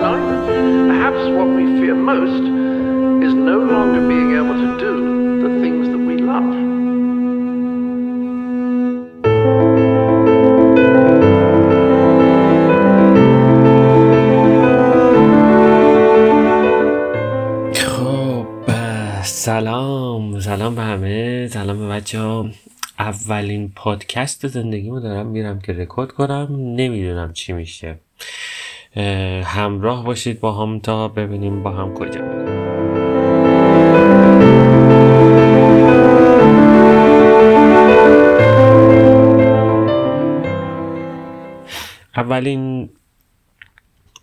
Perhaps neither. Perhaps what we fear most is no longer being able to do the things that we love. خب سلام سلام به همه سلام به بچه ها اولین پادکست زندگیمو دارم میرم که رکورد کنم نمی‌دونم چی میشه همراه باشید با هم تا ببینیم با هم کجا. اولین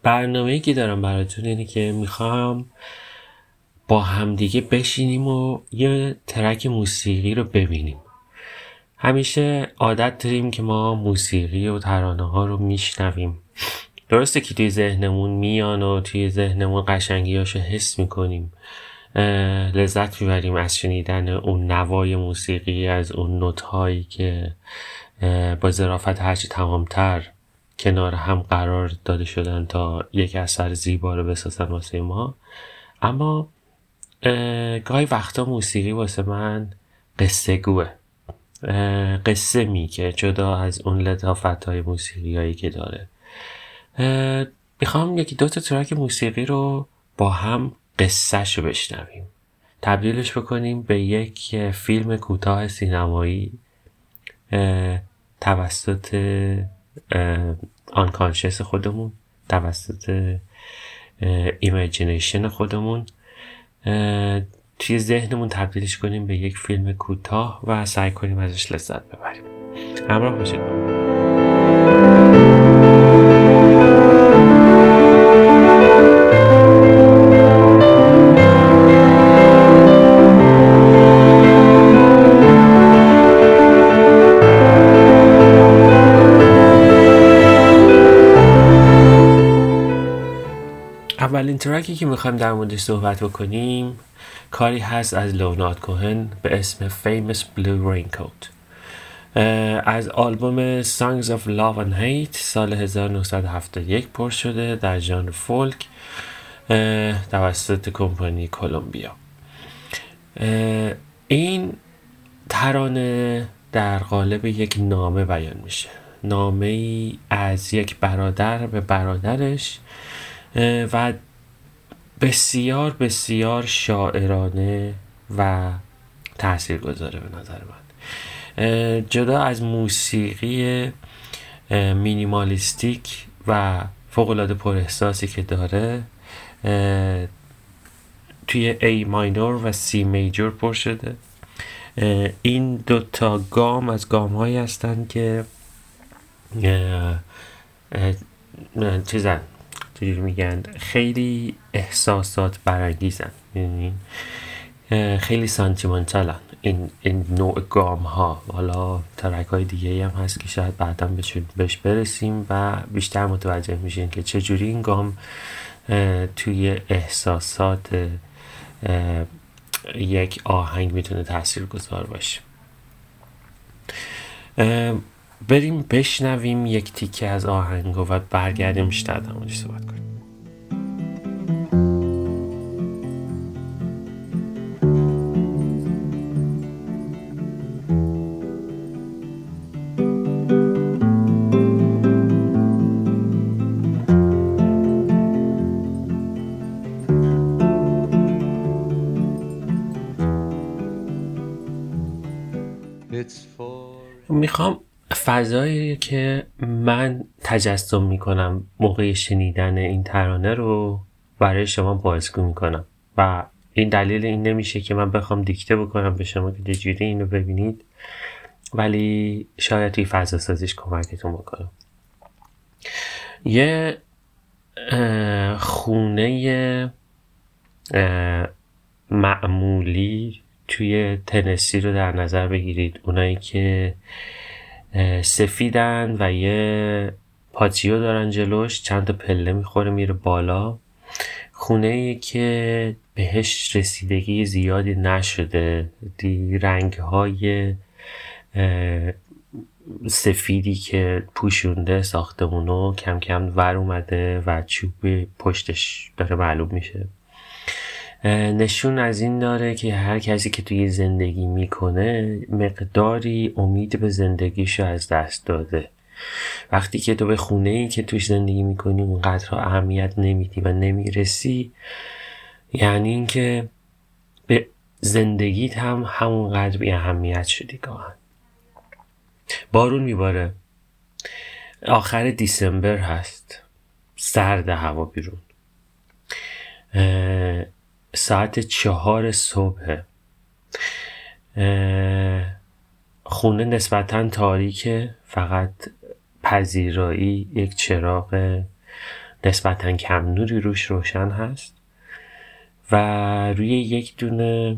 برنامه که دارم براتون اینه که می‌خوام با همدیگه بشینیم و یه ترک موسیقی رو ببینیم همیشه عادت داریم که ما موسیقی و ترانه ها رو میشنویم درسته که توی ذهنمون میان و توی ذهنمون قشنگیاشو حس می‌کنیم. لذت می‌بریم از شنیدن اون نوای موسیقی از اون نوت هایی که با ظرافت هرچی تمامتر کنار هم قرار داده شدن تا یک اثر زیبا رو بسازن واسه ما. اما اه، گاهی وقتا موسیقی واسه من قصه گوه. قصه میگه جدا از اون لطافت های موسیقی هایی که داره. می‌خوام یکی دو تا track موسیقی رو با هم قصهش رو بشنویم. تبدیلش بکنیم به یک فیلم کوتاه سینمایی توسط unconscious خودمون توسط imagination خودمون. توی ذهنمون تبدیلش کنیم به یک فیلم کوتاه و سعی کنیم ازش لذت ببریم. همراه باشید. ترکی که می‌خوایم در موردش صحبت بکنیم کاری هست از لونارد کوهن به اسم Famous Blue Raincoat. از آلبوم Songs of Love and Hate سال 1971 پر شده در ژانر فولک توسط کمپانی کلمبیا. این ترانه در قالب یک نامه بیان میشه. نامه ای از یک برادر به برادرش و بسیار بسیار شاعرانه و تاثیرگذاره به نظر من. جدا از موسیقی مینیمالیستیک و فوقالعاده پر احساسی که داره توی A ماینور و C میجور پر شده. این دوتا گام از گام هایی هستن که چیزن چجوری میگن. خیلی احساسات برانگیزن می‌دونین خیلی سانتیمنتالن این این نوع گام ها حالا ترک های دیگه هم هست که شاید بعدا بهش برسیم و بیشتر متوجه میشین که چجوری این گام توی احساسات یک آهنگ می‌تونه تأثیر گذار باشه بریم بشنویم یک تیکه از آهنگ و برگردیم بیشتر در موردش صحبت کنیم. می‌خوام فضایی که من تجسم می‌کنم موقع شنیدن این ترانه رو برای شما بازگو می‌کنم. و این دلیل این نمیشه که من بخوام دیکته بکنم به شما که چجوری اینو ببینید. ولی شاید توی فضا سازیش کمکتون بکنم یه خونه معمولی توی تنسی رو در نظر بگیرید. اونایی که سفیدن و یه پاتیو دارن جلوش. چند تا پله می‌خوره میره بالا. خونه ای که بهش رسیدگی زیادی نشده. رنگ های سفیدی که پوشونده ساختمونو کم کم ور اومده و چوب پشتش داره معلوم میشه. نشون از این داره که هر کسی که توی زندگی می‌کنه مقداری امید به زندگیشو از دست داده. وقتی که تو به خونه ای که توش زندگی می‌کنی اونقدر اهمیت نمیدی و نمی‌رسی یعنی اینکه به زندگیت هم همونقدر بی اهمیت شدی گاهن. بارون میباره. آخر دیسمبر هست. سرد هوا بیرون. ساعت چهار صبح. خونه نسبتا تاریکه فقط پذیرایی یک چراغ نسبتا کم نوری روش روشن هست و روی یک دونه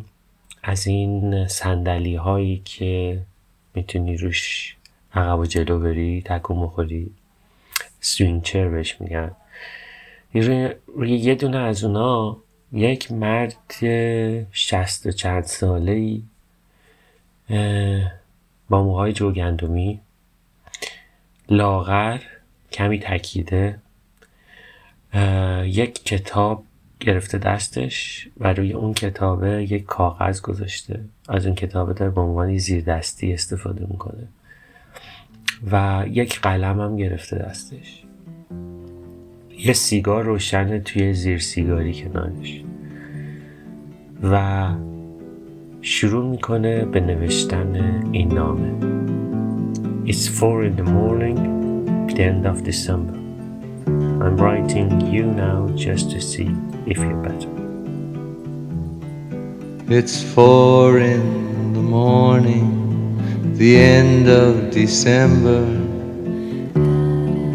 از این سندلی هایی که می‌تونی روش عقب و جلو بری تکون بخوری سوینچر بهش میگن. روی, یه دونه از اونا یک مرد شست و چند ساله ای با موهای جوگندمی. لاغر کمی تکیده. یک کتاب گرفته دستش و روی اون کتابه یک کاغذ گذاشته. از اون کتابه داره به عنوان زیر دستی استفاده می‌کنه. و یک قلم هم گرفته دستش. یه سیگار روشنه توی زیر سیگاری کنارش و شروع می‌کنه به نوشتن این نامه It's four in the morning, the end of December. I'm writing you now just to see if you're better. It's four in the morning, the end of December.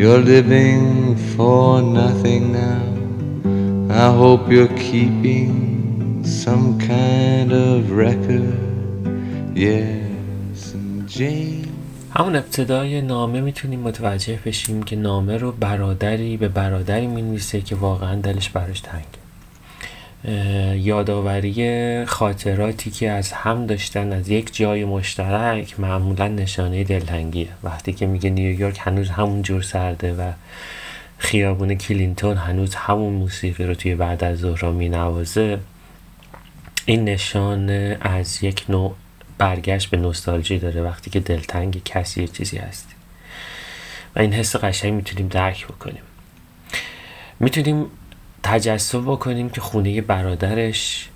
You're living for nothing now. I hope you're keeping some kind of record. Yes, and Jane. همون ابتدای نامه می‌تونیم متوجه بشیم که نامه رو برادری به برادری می‌نویسه که واقعا دلش براش تنگ یادآوری خاطراتی که از هم داشتن از یک جای مشترک معمولا نشانه دلتنگیه. وقتی که میگه نیویورک هنوز همون جور سرده و خیابون کلینتون هنوز همون موسیقی رو توی بعد از ظهر می نوازه این نشان از یک نوع برگشت به نوستالژی داره. وقتی که دلتنگ کسی چیزی هستی. و این حس قشنگ می‌تونیم درک بکنیم. می‌تونیم تجسم بکنیم که خونه برادرش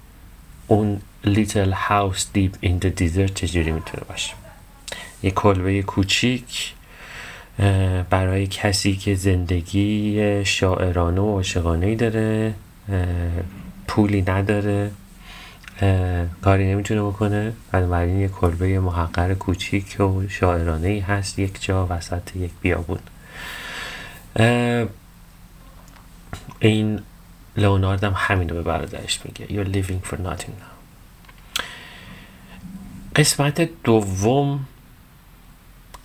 اون لیتل هاوس دیپ این the desert چجوری می‌تونه باشه. یه کلبه کوچیک برای کسی که زندگی شاعرانه و عاشقانه داره پولی نداره کاری نمی‌تونه بکنه. بنابراین یک کلبه محقر کوچیک و شاعرانه ای هست یک جا وسط یک بیابون. این لونارد هم همین رو به برادرش میگه You're living for nothing now قسمت دوم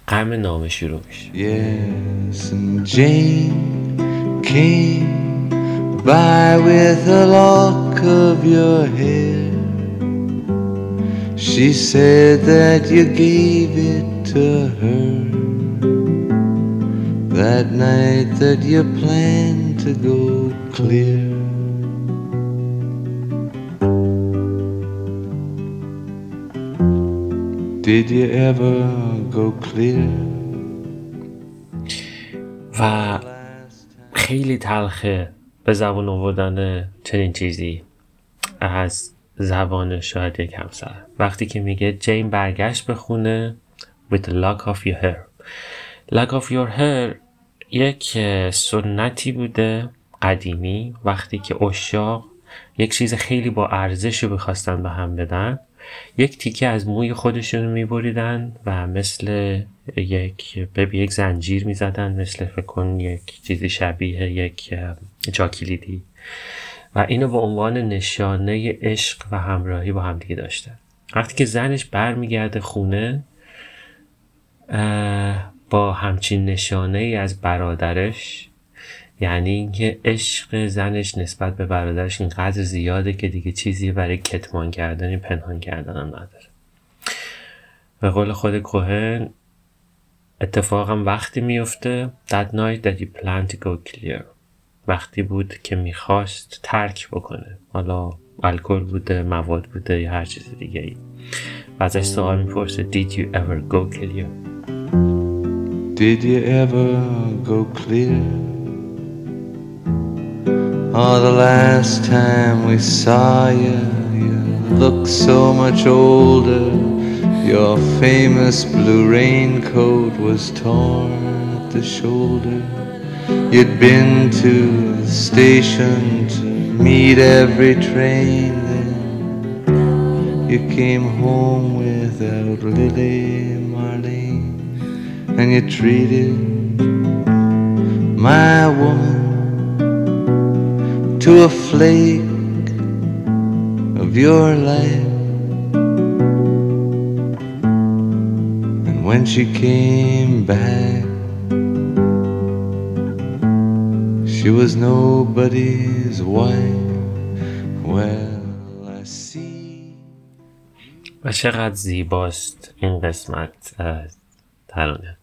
غم نامه شروع میشه Yes, and Jane came by with a lock of your hair She said that you gave it to her that night that you planned to go clear. Did you ever go clear? و خیلی تلخه به زبان آوردن چنین چیزی از زبان شاید یک همسر. وقتی که میگه جین برگشت به خونه with the lock of your hair. Lock of your hair یک سنتی بوده قدیمی. وقتی که اشاق یک چیز خیلی با ارزش رو بخواستن به هم بدن یک تیکه از موی خودشون میبریدن و مثل یک به یک زنجیر می‌زدن مثل فکر یک چیزی شبیه یک جاکلیدی و اینو به عنوان نشانه عشق و همراهی با همدیگه داشتن. وقتی که زنش برمیگرده خونه با همچین نشانه ای از برادرش یعنی اینکه عشق زنش نسبت به برادرش اینقدر زیاده که دیگه چیزی برای کتمان کردن پنهان کردن هم نداره. به قول خود کوهن اتفاقم وقتی میفته that night that he planned to go clear. وقتی بود که می‌خواست ترک بکنه. حالا الکل بوده مواد بوده یا هر چیز دیگه ای. و ازش سوال می‌پرسه did you ever go clear? Did you ever go clear? Oh, the last time we saw you, you looked so much older. Your famous blue raincoat was torn at the shoulder. You'd been to the station to meet every train then. You came home without Lily Marlene, and you treated my woman to a flake of your life. And when she came back, she was nobody's wife. Well, I see. و چقدر زیباست این قسمت از ترانه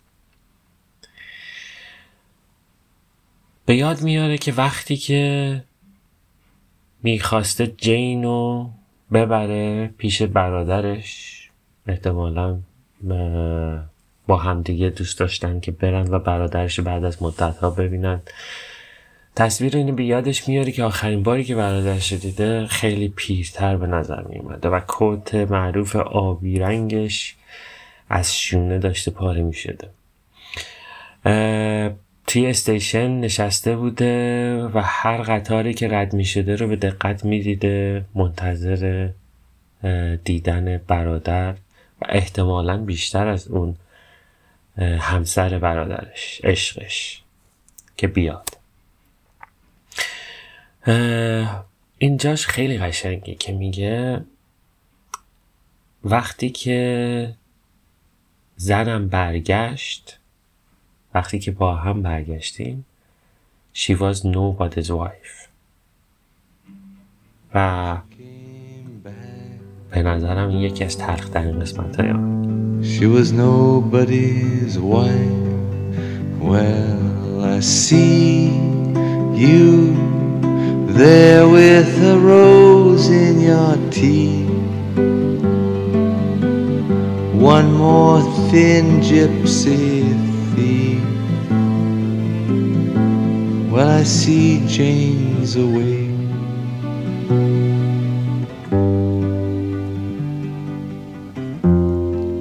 به یاد میاره که وقتی که می‌خواسته جین رو ببره پیش برادرش. احتمالا با همدیگه دوست داشتن که برن و برادرش بعد از مدت ها ببینن. تصویر اینو به یادش میاره که آخرین باری که برادرش دیده خیلی پیرتر به نظر میومده و کت معروف آبی رنگش از شونه داشته پاره می‌شده. توی استیشن نشسته بوده و هر قطاری که رد می شده رو به دقت می دیده منتظر دیدن برادر و احتمالا بیشتر از اون همسر برادرش عشقش که بیاد. اینجاش خیلی قشنگه که میگه وقتی که زنم برگشت وقتی که با هم برگشتیم She was nobody's wife و به نظرم این یکی از تلخ ترین قسمت های She was nobody's wife. Well, I see you there with a rose in your teeth. One more thin gypsy thief. Well, I see Jane's away.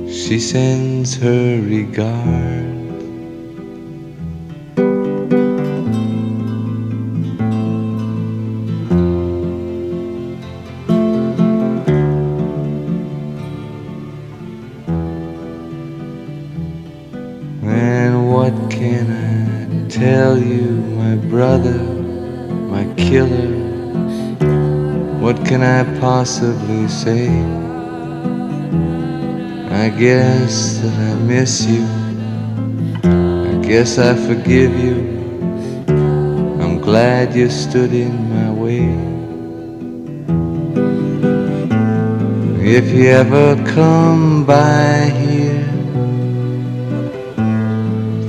She sends her regard. Can I possibly say? I guess that I miss you. I guess I forgive you. I'm glad you stood in my way. If you ever come by here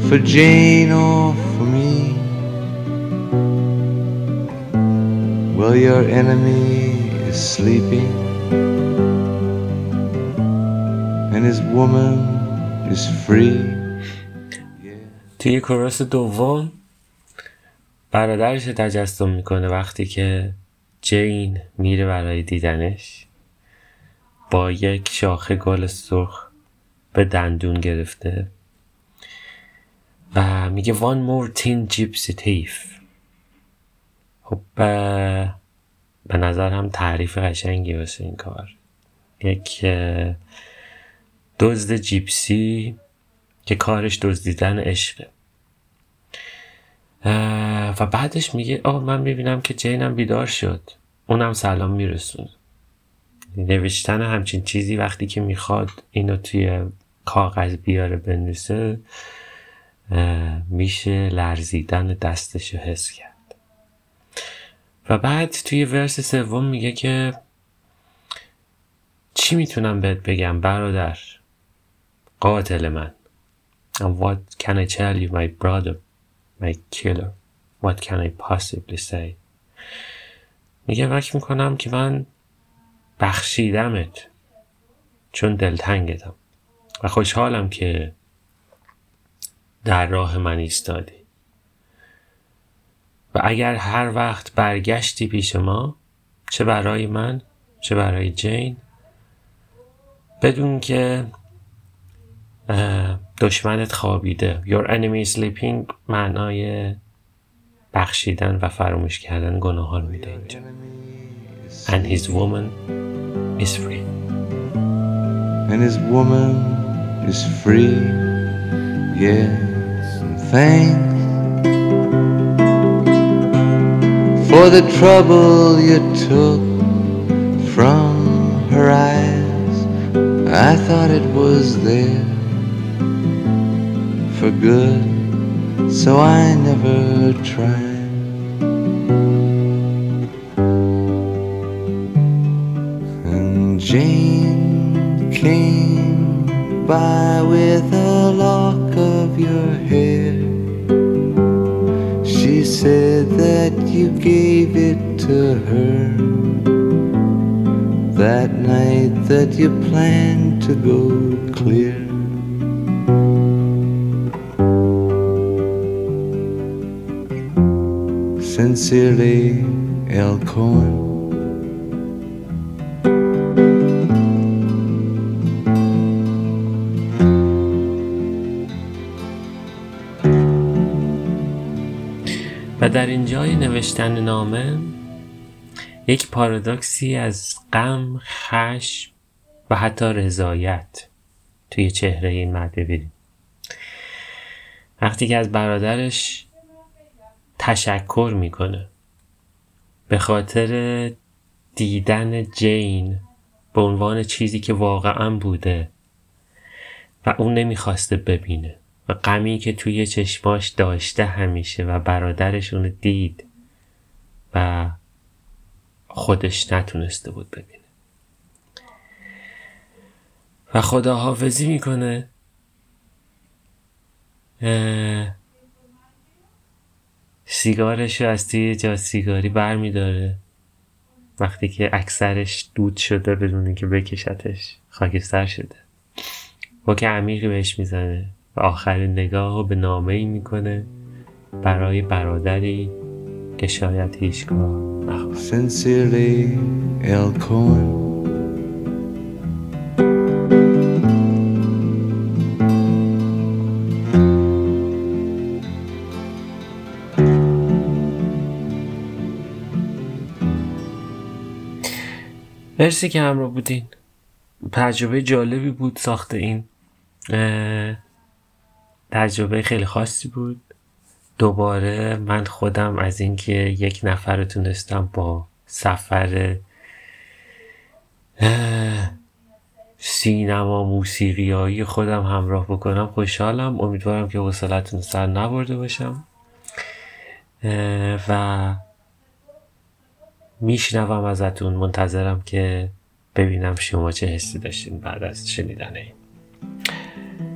for Jane or for me, well, your enemy sleeping. And his woman is free. توی کورس دوم برادرش تجسم می‌کنه وقتی که جین میره برای دیدنش با یک شاخه گل سرخ به دندون گرفته و میگه one more tin gypsy thief. خب به نظر هم تعریف قشنگی واسه این کار. یک دزد جیپسی که کارش دزدیدن عشقه. و بعدش میگه آه من می‌بینم که جینم بیدار شد. اونم سلام میرسون نوشتن همچین چیزی وقتی که می‌خواد اینو توی کاغذ بیاره بنویسه میشه لرزیدن دستش حس کرد. و بعد توی ورس سوم میگه که چی می‌تونم بهت بگم برادر؟ قاتل من. And what can I tell you my brother my killer? What can I possibly say? میگه فکر می‌کنم که من بخشیدمت چون دلتنگتم. و خوشحالم که در راه من ایستادی. و اگر هر وقت برگشتی پیش ما چه برای من چه برای جین بدون که دشمنت خوابیده. Your enemy is sleeping معنای بخشیدن و فراموش کردن گناه ها رو میده اینجا. And his woman is free. And his woman is free. Yes, and thanks. For the trouble you took from her eyes. I thought it was there for good So I never tried. And Jane came by with a lock of your hair said that you gave it to her That night that you planned to go clear Sincerely, El Cohen. و در اینجای نوشتن نامه یک پارادوکسی از غم، خشم و حتی رضایت توی چهره این مرد ببینیم. وقتی که از برادرش تشکر می‌کنه به خاطر دیدن جین به عنوان چیزی که واقعا بوده و اون نمی‌خواسته ببینه. و غمی که توی چشماش داشته همیشه و برادرشون دید و خودش نتونسته بود ببینه. و خداحافظی می‌کنه. سیگارش رو از توی جا سیگاری بر میداره وقتی که اکثرش دود شده بدون که بکشتش خاکستر شده. با که عمیقی بهش می‌زنه. و آخرین نگاه رو به نامه ای می‌کنه. برای برادری که شاید هیچگاه نخواهد. Sincerely. مرسی که همراه بودین. تجربه جالبی بود ساخت این تجربه خیلی خاصی بود. دوباره من خودم از اینکه یک نفر رو تونستم با سفر سینما موسیقیایی خودم همراه بکنم خوشحالم. امیدوارم که حوصلتون سر نبرده باشم. و میشنوم ازتون. منتظرم که ببینم شما چه حسی داشتین بعد از شنیدن این.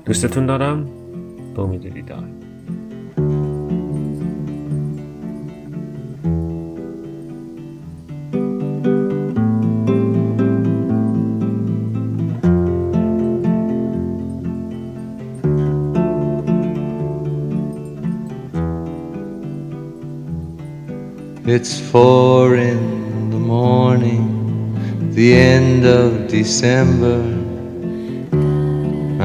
دوستتون دارم. boom, did he die. It's four in the morning, the end of December.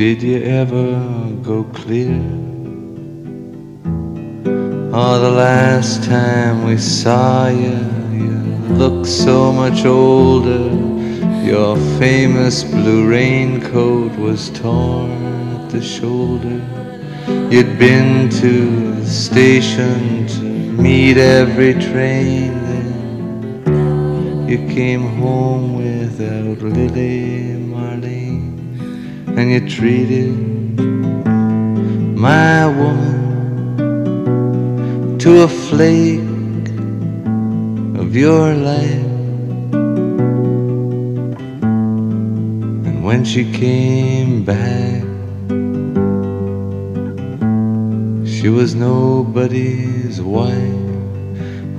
Did you ever go clear? Oh, the last time we saw you, you looked so much older. Your famous blue raincoat was torn at the shoulder. You'd been to the station to meet every train. Then you came home without Lily Marlene, and you treated my woman to a flake of your life. And when she came back, she was nobody's wife.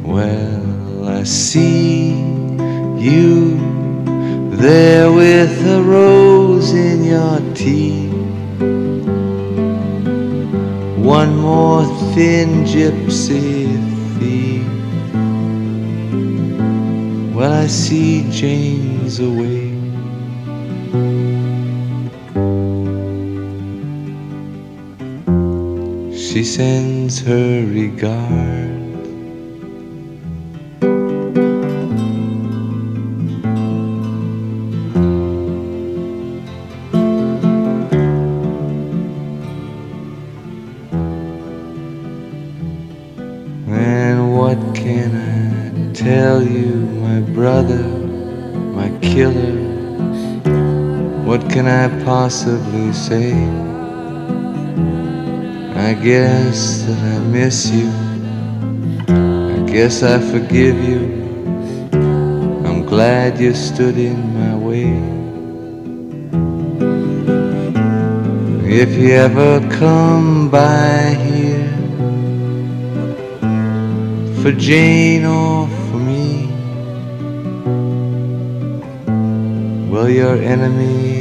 Well, I see you there with a rose in your teeth. One more thin gypsy thief. Well, I see Jane's away. She sends her regard. Possibly say? I guess that I miss you. I guess I forgive you. I'm glad you stood in my way. If you ever come by here for Jane or for me, well, your enemy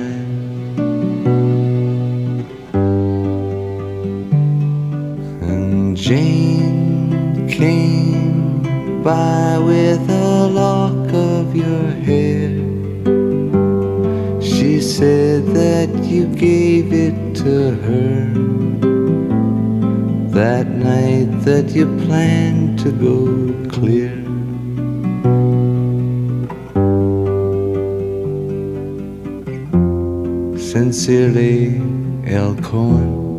Jane came by with a lock of your hair. She said that you gave it to her that night that you planned to go clear. Sincerely. Cohen.